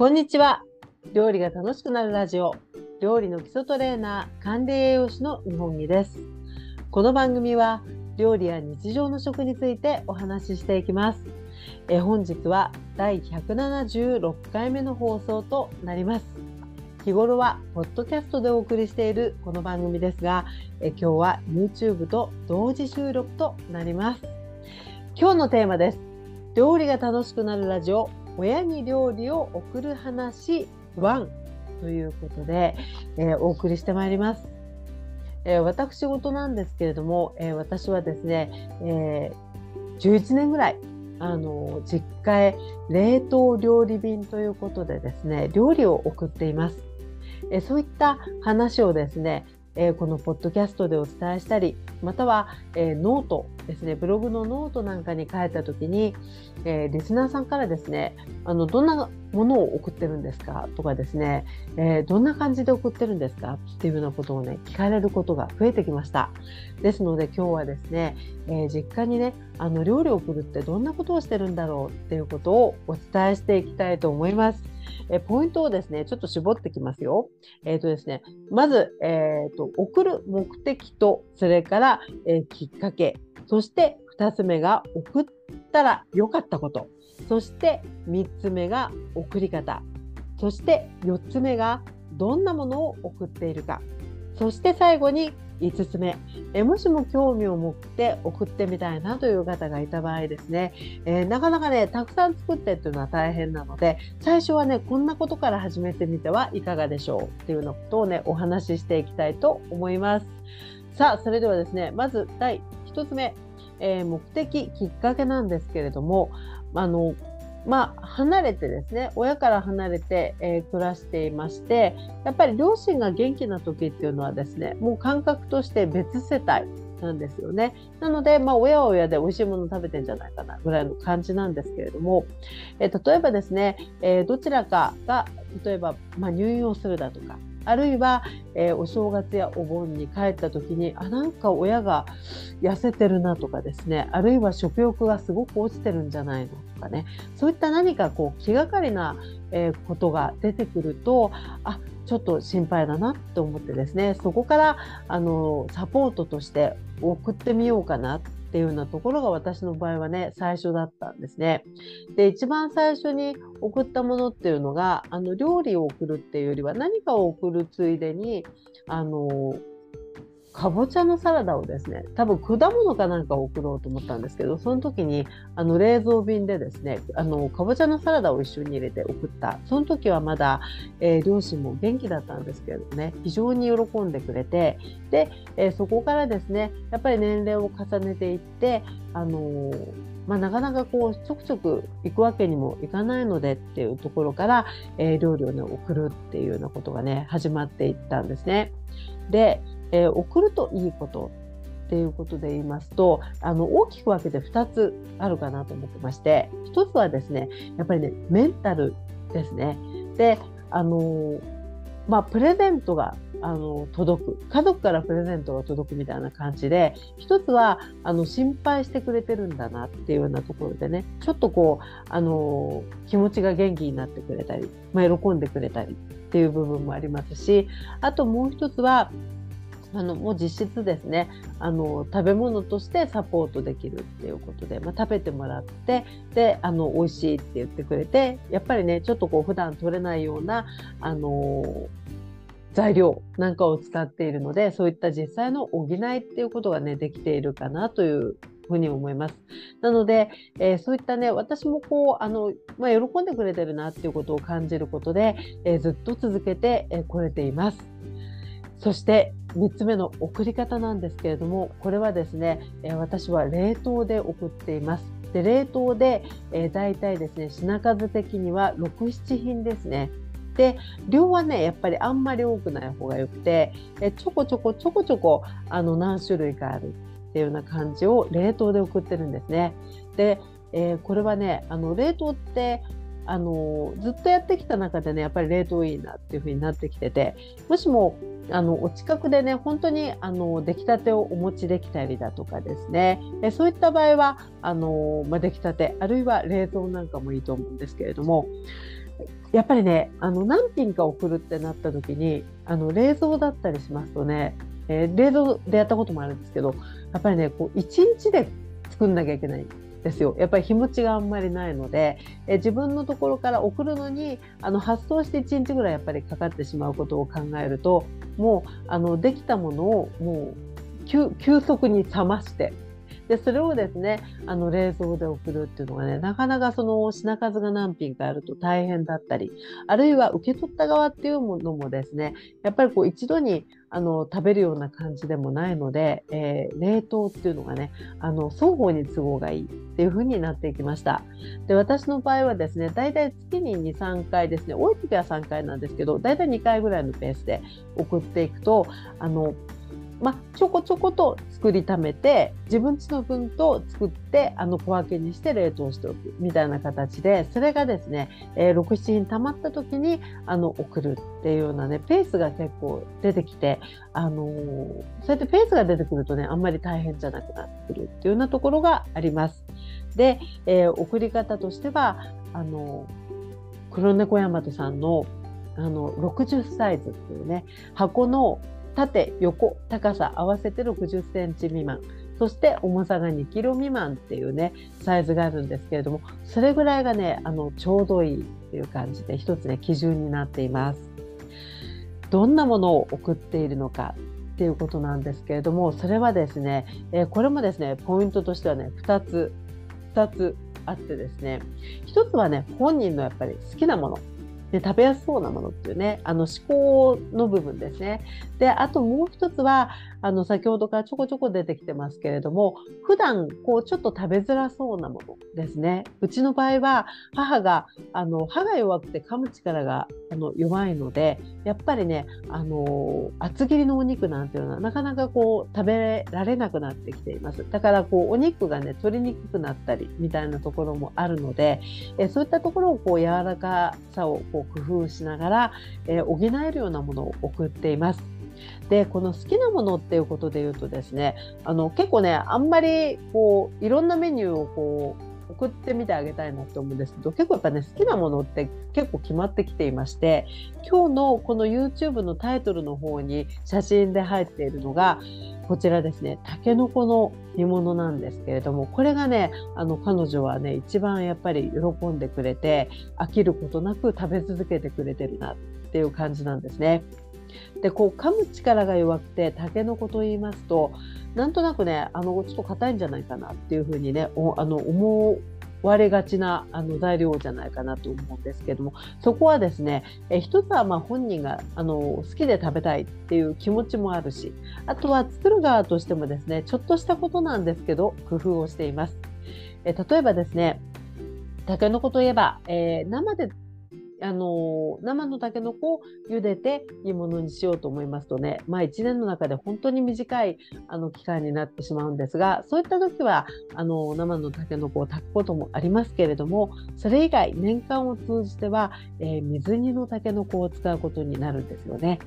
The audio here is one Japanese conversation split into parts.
こんにちは。料理が楽しくなるラジオ。料理の基礎トレーナー管理栄養士の日本木です。この番組は料理や日常の食についてお話ししていきます。え本日は第176回目の放送となります。日頃はポッドキャストでお送りしているこの番組ですがえ今日は YouTube と同時収録となります。今日のテーマです。料理が楽しくなるラジオ。親に料理を送る話1ということで、えー、お送りしてまいります。えー、私事なんですけれども、えー、私はですね、え11年ぐらいあの実家へ冷凍料理便ということでですね料理を送っています。えそういった話をですねえー、このポッドキャストでお伝えしたりまたは、えー、ノートですねブログのノートなんかに書いた時に、えー、リスナーさんからですねあのどんなものを送ってるんですか？とかですね、えどんな感じで送ってるんですか？っていうようなことをね聞かれることが増えてきました。ですので今日はですね、え実家にねあの料理を送るってどんなことをしてるんだろう？っていうことをお伝えしていきたいと思います。えポイントをですね、ちょっと絞ってきますよ。え、ー、とですね、まず、え、ー、と、送る目的と、それから、えー、きっかけ、そして2つ目が送ったら良かったこと、そして3つ目が送り方、そして4つ目がどんなものを送っているか、そして最後に5つ目。えもしも興味を持って送ってみたいなという方がいた場合ですね、えー、なかなかねたくさん作ってっていうのは大変なので最初はねこんなことから始めてみてはいかがでしょう。っていうようなことをねお話ししていきたいと思います。さあそれではですねまず第1つ目、えー、目的きっかけなんですけれどもあのまあ、離れてですね親から離れて、えー、暮らしていましてやっぱり両親が元気な時っていうのはですねもう感覚として別世帯なんですよね。なので、まあ、親は親で美味しいもの食べてんじゃないかなぐらいの感じなんですけれども、えー、例えばですね、えー、どちらかが例えば、まあ、入院をするだとかあるいは、えー、お正月やお盆に帰った時にあなんか親が痩せてるなとかですねあるいは食欲がすごく落ちてるんじゃないのとかねそういった何かこう気がかりな、えー、ことが出てくるとあちょっと心配だなと思ってですねそこからあのサポートとして送ってみようかなっていうようなところが私の場合はね最初だったんですね。で一番最初に送ったものっていうのがあの料理を送るっていうよりは何かを送るついでにあのかぼちゃのサラダをですね多分果物かなんかを送ろうと思ったんですけどその時にあの冷蔵便でですねあのかぼちゃのサラダを一緒に入れて送ったその時はまだ、えー、両親も元気だったんですけれどね非常に喜んでくれてで、えー、そこからですねやっぱり年齢を重ねていってあのーまあ、なかなかこうちょくちょく行くわけにもいかないのでっていうところから、えー、料理をね送るっていうようなことがね始まっていったんですね。で、えー、送るといいことっていうことで言いますとあの大きく分けて2つあるかなと思ってまして1つはですねやっぱりねメンタルですね。であのまあ、プレゼントがあの届く家族からプレゼントが届くみたいな感じで一つはあの心配してくれてるんだなっていうようなところでねちょっとこうあの気持ちが元気になってくれたり、まあ、喜んでくれたりっていう部分もありますしあともう一つはあのもう実質ですねあの食べ物としてサポートできるっていうことで、まあ、食べてもらってであの美味しいって言ってくれてやっぱりねちょっとこう普段取れないようなあの材料なんかを使っているのでそういった実際の補いっていうことがねできているかなというふうに思います。なので、えー、そういったね私もこうあの、まあ、喜んでくれてるなっていうことを感じることで、えー、ずっと続けてこ、えー、れています。そして3つ目の送り方なんですけれどもこれはですね、私は冷凍で送っています。で冷凍で、えー、大体ですね品数的には67品ですね。で量はねやっぱりあんまり多くない方がよくてえちょこちょこちょこちょこあの何種類かあるっていうような感じを冷凍で送ってるんですね。で、えー、これはねあの冷凍ってあのずっとやってきた中でねやっぱり冷凍いいなっていう風になってきててもしもあのお近くでね本当にあの出来たてをお持ちできたりだとかですね。えそういった場合はあの、まあ、出来たてあるいは冷凍なんかもいいと思うんですけれどもやっぱりねあの何品か送るってなった時にあの冷蔵だったりしますとね、えー、冷蔵でやったこともあるんですけどやっぱりねこう1日で作んなきゃいけない。ですよ。やっぱり日持ちがあんまりないので、え自分のところから送るのにあの発送して1日ぐらいやっぱりかかってしまうことを考えるともうあのできたものをもう急速に冷ましてでそれをですねあの冷蔵で送るっていうのがねなかなかその品数が何品かあると大変だったりあるいは受け取った側っていうものもですねやっぱりこう一度にあの食べるような感じでもないので、えー、冷凍っていうのがねあの双方に都合がいいっていう風になっていきました。で私の場合はですねだいたい月に23回ですね多い時は3回なんですけどだいたい2回ぐらいのペースで送っていくとあのまあ、ちょこちょこと作りためて自分ちの分と作ってあの小分けにして冷凍しておくみたいな形でそれがですね、えー、67品溜まった時にあの送るっていうようなねペースが結構出てきて、あのー、そうやってペースが出てくるとねあんまり大変じゃなくなってくるっていうようなところがあります。で、えー、送り方としてはあの黒猫大和さんのあの60サイズっていうね箱の縦横高さ合わせて60センチ未満そして重さが2キロ未満っていうねサイズがあるんですけれどもそれぐらいがねあのちょうどいいっていう感じで一つね基準になっています。どんなものを送っているのかっていうことなんですけれどもそれはですね、え、これもですねポイントとしてはね2つ2つあってですね1つはね本人のやっぱり好きなもので食べやすそうなものっていうねあの思考の部分ですね。であともう一つはあの先ほどからちょこちょこ出てきてますけれども普段こうちょっと食べづらそうなものですねうちの場合は母があの歯が弱くて噛む力があの弱いのでやっぱりねあの厚切りのお肉なんていうのはなかなかこう食べられなくなってきていますだからこうお肉がね取りにくくなったりみたいなところもあるのでえそういったところをこう柔らかさをこう工夫しながら、え補えるようなものを送っています。でこの好きなものっていうことで言うとですねあの結構ねあんまりこういろんなメニューをこう送ってみてあげたいなって思うんですけど結構やっぱね好きなものって結構決まってきていまして今日のこの YouTube のタイトルの方に写真で入っているのがこちらですねたけのこの煮物なんですけれどもこれがねあの彼女はね一番やっぱり喜んでくれて飽きることなく食べ続けてくれてるなっていう感じなんですね。でこう噛む力が弱くてたけのこと言いますとなんとなくねあのちょっと硬いんじゃないかなっていうふうにねあの思われがちなあの材料じゃないかなと思うんですけどもそこはですねえ一つはま本人があの好きで食べたいっていう気持ちもあるしあとは作る側としてもですねちょっとしたことなんですけど工夫をしています。え例えばですねたけのこといえば、えー、生であの生のたけのこを茹でて煮物にしようと思いますとね、まあ、1年の中で本当に短いあの期間になってしまうんですがそういった時はあの生のたけのこを炊くこともありますけれどもそれ以外年間を通じては、えー、水煮のたけのこを使うことになるんですよね。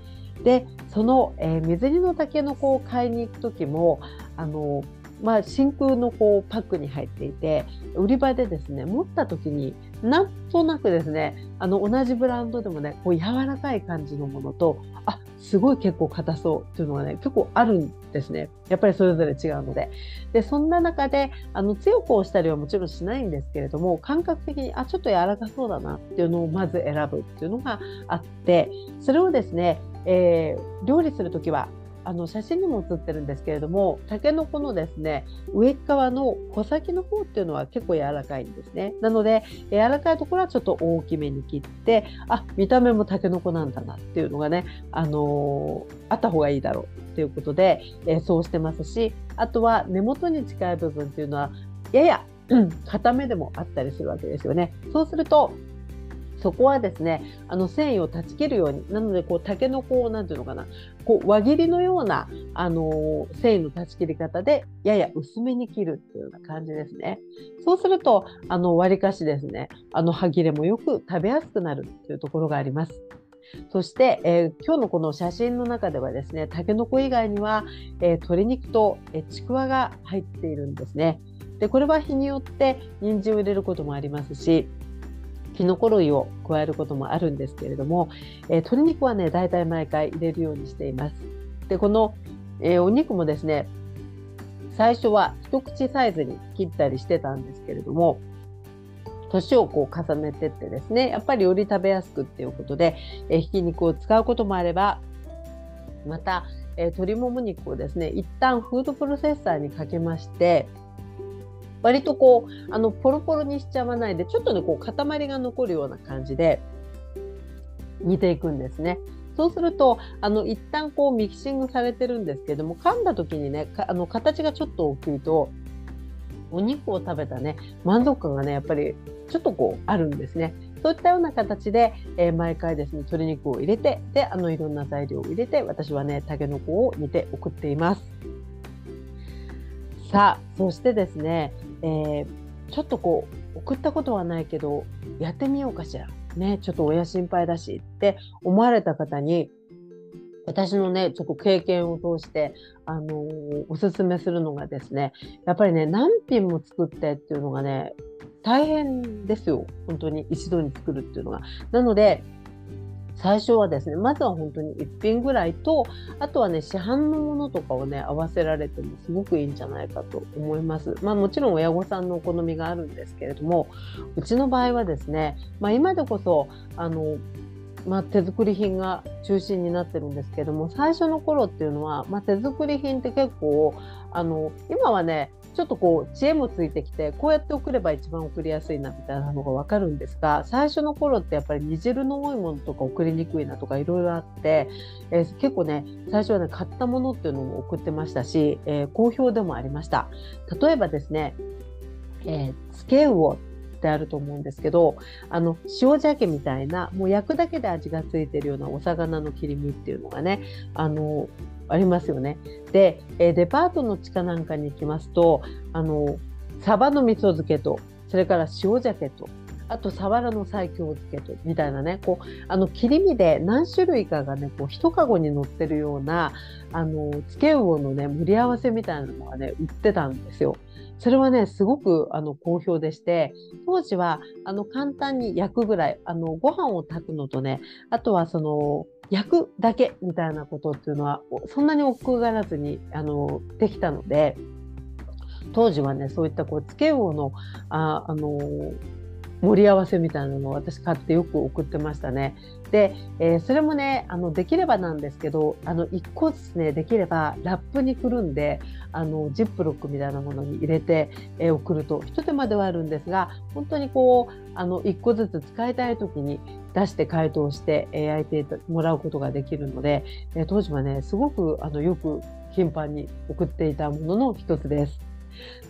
でその、えー、水煮のたけのこを買いに行く時もあのまあ、真空のこうパックに入っていて売り場でですね持った時になんとなくですねあの同じブランドでもねこう柔らかい感じのものとあすごい結構硬そうっていうのがね結構あるんですね。やっぱりそれぞれ違うので。でそんな中であの強く押したりはもちろんしないんですけれども感覚的にあちょっと柔らかそうだなっていうのをまず選ぶっていうのがあってそれをですね、えー、料理する時はあの写真にも写ってるんですけれどもたけのこのですね上側の穂先の方っていうのは結構柔らかいんですねなので柔らかいところはちょっと大きめに切ってあ見た目もたけのこなんだなっていうのがね、あのー、あった方がいいだろうということで、えー、そうしてますしあとは根元に近い部分っていうのはやや、うん、固めでもあったりするわけですよね。そうするとそこはですねあの繊維を断ち切るようになのでこうタケノコを何ていうのかなこう輪切りのようなあの繊維の断ち切り方でやや薄めに切るっていうような感じですね。そうするとあの割かしですねあの歯切れもよく食べやすくなるっていうところがあります。そして、えー、今日のこの写真の中ではですね、たけのこ以外には、えー、鶏肉と、えー、ちくわが入っているんですね。で、これは日によって人参を入れることもありますし、きのこ類を加えることもあるんですけれども、えー、鶏肉はね大体毎回入れるようにしています。でこの、えー、お肉もですね最初は一口サイズに切ったりしてたんですけれども年をこう重ねてってですねやっぱりより食べやすくっていうことで、えー、ひき肉を使うこともあればまた、えー、鶏もも肉をですね一旦フードプロセッサーにかけまして割とこうあのポロポロにしちゃわないでちょっとねこう塊が残るような感じで煮ていくんですね。そうするとあの一旦こうミキシングされてるんですけども噛んだ時にねあの形がちょっと大きいとお肉を食べたね満足感がねやっぱりちょっとこうあるんですね。そういったような形で、えー、毎回ですね鶏肉を入れてであのいろんな材料を入れて私はねたけのこを煮て送っています。さあそしてですねえー、ちょっとこう送ったことはないけどやってみようかしらねちょっと親心配だしって思われた方に私のねちょっと経験を通して、あのー、おすすめするのがですねやっぱりね何品も作ってっていうのがね大変ですよ本当に一度に作るっていうのが。なので最初はですねまずは本当に1品ぐらいとあとはね市販のものとかをね合わせられてもすごくいいんじゃないかと思います。まあもちろん親御さんのお好みがあるんですけれどもうちの場合はですね、まあ、今でこそあのまあ、手作り品が中心になってるんですけども最初の頃っていうのは、まあ、手作り品って結構あの今はねちょっとこう知恵もついてきてこうやって送れば一番送りやすいなみたいなのが分かるんですが最初の頃ってやっぱり煮汁の多いものとか送りにくいなとかいろいろあって、えー、結構ね最初はね買ったものっていうのも送ってましたし、えー、好評でもありました。例えばですね、えー、つけ魚ってあると思うんですけどあの塩鮭みたいなもう焼くだけで味がついてるようなお魚の切り身っていうのがねあのありますよね。で、えデパートの地下なんかに行きますとあのサバの味噌漬けとそれから塩鮭とあとサワラの西京漬けとみたいなねこうあの切り身で何種類かがねこう一かごに乗ってるようなあの漬け魚のね盛り合わせみたいなのがね売ってたんですよ。それはねすごくあの好評でして当時はあの簡単に焼くぐらいあのご飯を炊くのとねあとはその焼くだけみたいなことっていうのはそんなに億劫がらずにあのできたので当時はねそういったこうつけ魚のああの盛り合わせみたいなのを私買ってよく送ってましたね。で、えー、それもねあのできればなんですけどあの1個ずつねできればラップにくるんであのジップロックみたいなものに入れて、えー、送るとひと手間ではあるんですが本当にこうあの1個ずつ使いたい時に出して解凍して、えー、焼いてもらうことができるので、え、当時はねすごくあのよく頻繁に送っていたものの一つです。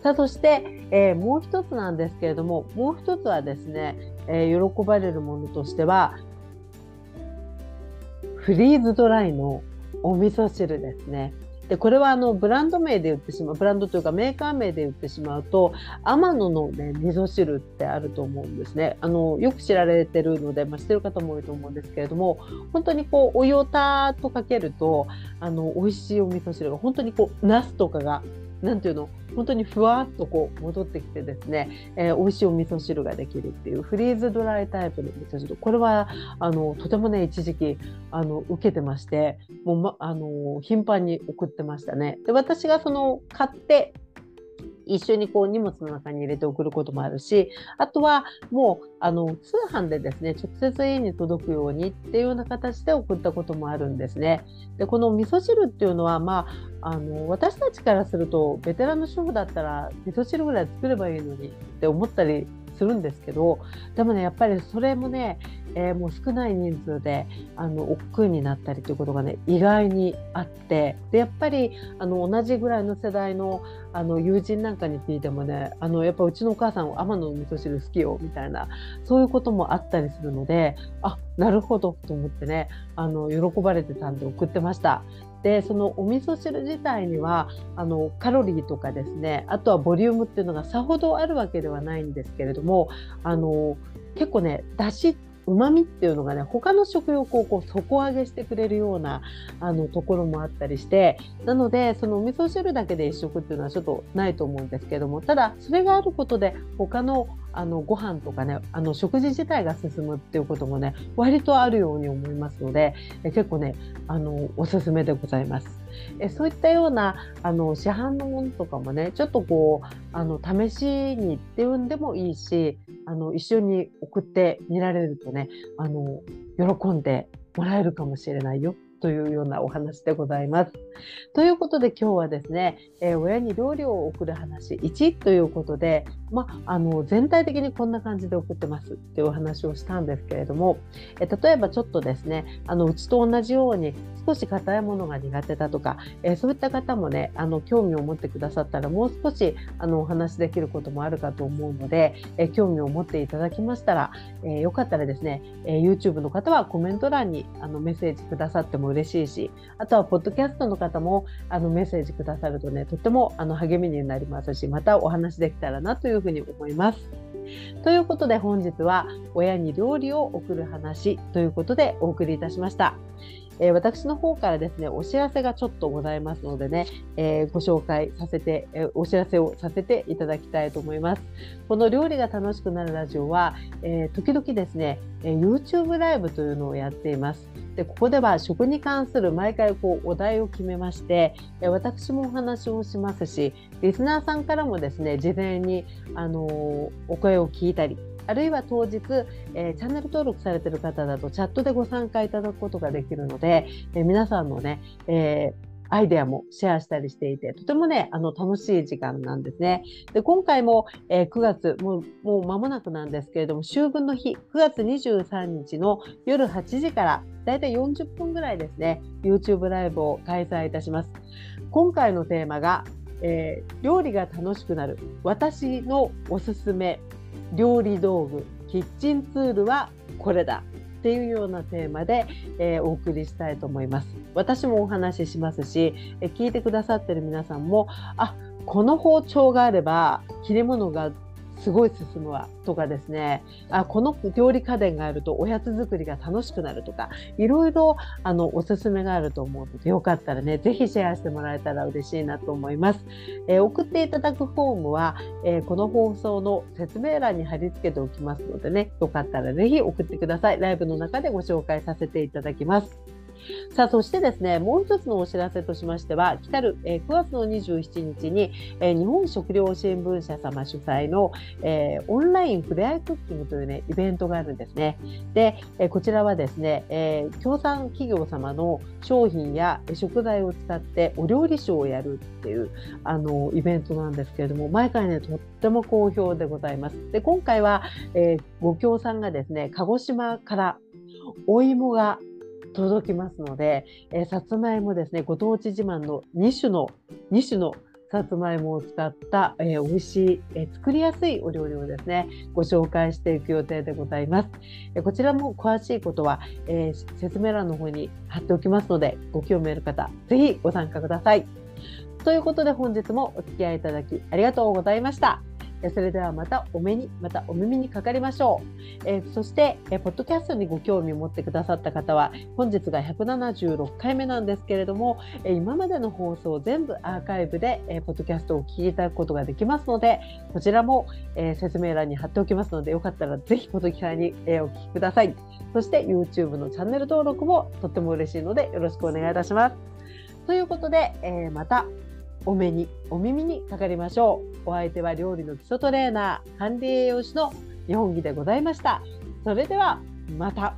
さあそして、えー、もう一つなんですけれどももう一つはですね、えー、喜ばれるものとしてはフリーズドライのお味噌汁ですね。でこれはあのブランド名で売ってしまうブランドというかメーカー名で売ってしまうと天野の、ね、味噌汁ってあると思うんですね。あのよく知られてるので、まあ、知ってる方も多いと思うんですけれども本当にこうお湯をたーっとかけるとあの美味しいお味噌汁が本当にこうナスとかがなんていうの？本当にふわっとこう戻ってきてですね、えー、美味しいお味噌汁ができるっていうフリーズドライタイプの味噌汁これはあのとてもね一時期あの受けてましてもう、ま、あの頻繁に送ってましたね。で私がその買って一緒にこう荷物の中に入れて送ることもあるしあとはもうあの通販でですね直接家に届くようにっていうような形で送ったこともあるんですね。でこの味噌汁っていうのは、まあ、あの私たちからするとベテランの主婦だったら味噌汁ぐらい作ればいいのにって思ったりするんですけどでもねやっぱりそれもね、えー、もう少ない人数であの億劫になったりということがね意外にあってでやっぱりあの同じぐらいの世代のあの友人なんかに聞いてもねあのやっぱうちのお母さん天野の味噌汁好きよみたいなそういうこともあったりするのであなるほどと思ってねあの喜ばれてたんで送ってました。でそのお味噌汁自体にはあのカロリーとかですねあとはボリュームっていうのがさほどあるわけではないんですけれどもあの結構ねだしうまみっていうのがね他の食欲をこう底上げしてくれるようなあのところもあったりしてなのでそのお味噌汁だけで一食っていうのはちょっとないと思うんですけどもただそれがあることで他のあのご飯とかねあの食事自体が進むっていうこともね割とあるように思いますので結構ねあのおすすめでございます。えそういったようなあの市販のものとかもねちょっとこうあの試しにっていうんでもいいしあの一緒に送ってみられるとねあの喜んでもらえるかもしれないよ。というようなお話でございます。ということで今日はですね、えー、親に料理を送る話1ということで、まあの全体的にこんな感じで送ってますっていうお話をしたんですけれども、えー、例えばちょっとですねあのうちと同じように少し硬いものが苦手だとか、えー、そういった方もねあの興味を持ってくださったらもう少しあのお話できることもあるかと思うので、え興味を持っていただきましたら、えよかったらですね、え YouTube の方はコメント欄にあのメッセージくださっても嬉しいしあとはポッドキャストの方もあのメッセージくださるとねとってもあの励みになりますしまたお話できたらなというふうに思います。ということで本日は親に料理を送る話ということでお送りいたしました。えー、私の方からですねお知らせがちょっとございますのでね、えー、ご紹介させて、えー、お知らせをさせていただきたいと思います。この料理が楽しくなるラジオは、え時々ですね、え YouTube ライブというのをやっています。でここでは食に関する毎回こうお題を決めまして、私もお話をしますしリスナーさんからもですね事前に、あのお声を聞いたりあるいは当日、えー、チャンネル登録されてる方だとチャットでご参加いただくことができるので、えー、皆さんのね、えーアイデアもシェアしたりしていて、とてもね、あの、楽しい時間なんですね。で、今回も、えー、9月、もう、もう間もなくなんですけれども、秋分の日、9月23日の夜8時から、だいたい40分ぐらいですね、YouTube ライブを開催いたします。今回のテーマが、えー、料理が楽しくなる、私のおすすめ料理道具キッチンツールはこれだっていうようなテーマで、えー、お送りしたいと思います。私もお話ししますし、え聞いてくださってる皆さんもあこの包丁があれば切れ物がすごい進むわとかですね。あこの料理家電があるとおやつ作りが楽しくなるとかいろいろあのおすすめがあると思うのでよかったらね是非シェアしてもらえたら嬉しいなと思います、えー、送っていただくフォームは、えー、この放送の説明欄に貼り付けておきますのでねよかったら是非送ってください。ライブの中でご紹介させていただきます。さあ、そしてですね、もう一つのお知らせとしましては、来たる、えー、9月の27日に、えー、日本食料新聞社様主催の、えー、オンラインふれあいクッキングというね、イベントがあるんですね。で、えこちらはですね、え協賛企業様の商品や食材を使ってお料理ショーをやるっていう、あの、イベントなんですけれども、毎回ね、とっても好評でございます。で、今回は、えご協賛がですね、鹿児島からお芋が届きますので、えー、さつまいもですねご当地自慢の2種の2種のさつまいもを使った、えー、美味しい、えー、作りやすいお料理をですねご紹介していく予定でございます、えー、こちらも詳しいことは、えー、説明欄の方に貼っておきますのでご興味ある方ぜひご参加ください。ということで本日もお付き合いいただきありがとうございました。それではまたお目に、またお耳にかかりましょう。えー、そして、えー、ポッドキャストにご興味を持ってくださった方は、本日が176回目なんですけれども、えー、今までの放送全部アーカイブで、えー、ポッドキャストをお聞きいただくことができますので、こちらも、えー、説明欄に貼っておきますので、よかったらぜひポッドキャストに、えー、お聞きください。そして YouTube のチャンネル登録もとっても嬉しいので、よろしくお願いいたします。ということで、えー、またお目にお耳にかかりましょう。お相手は料理の基礎トレーナー、管理栄養士の日本木でございました。それではまた。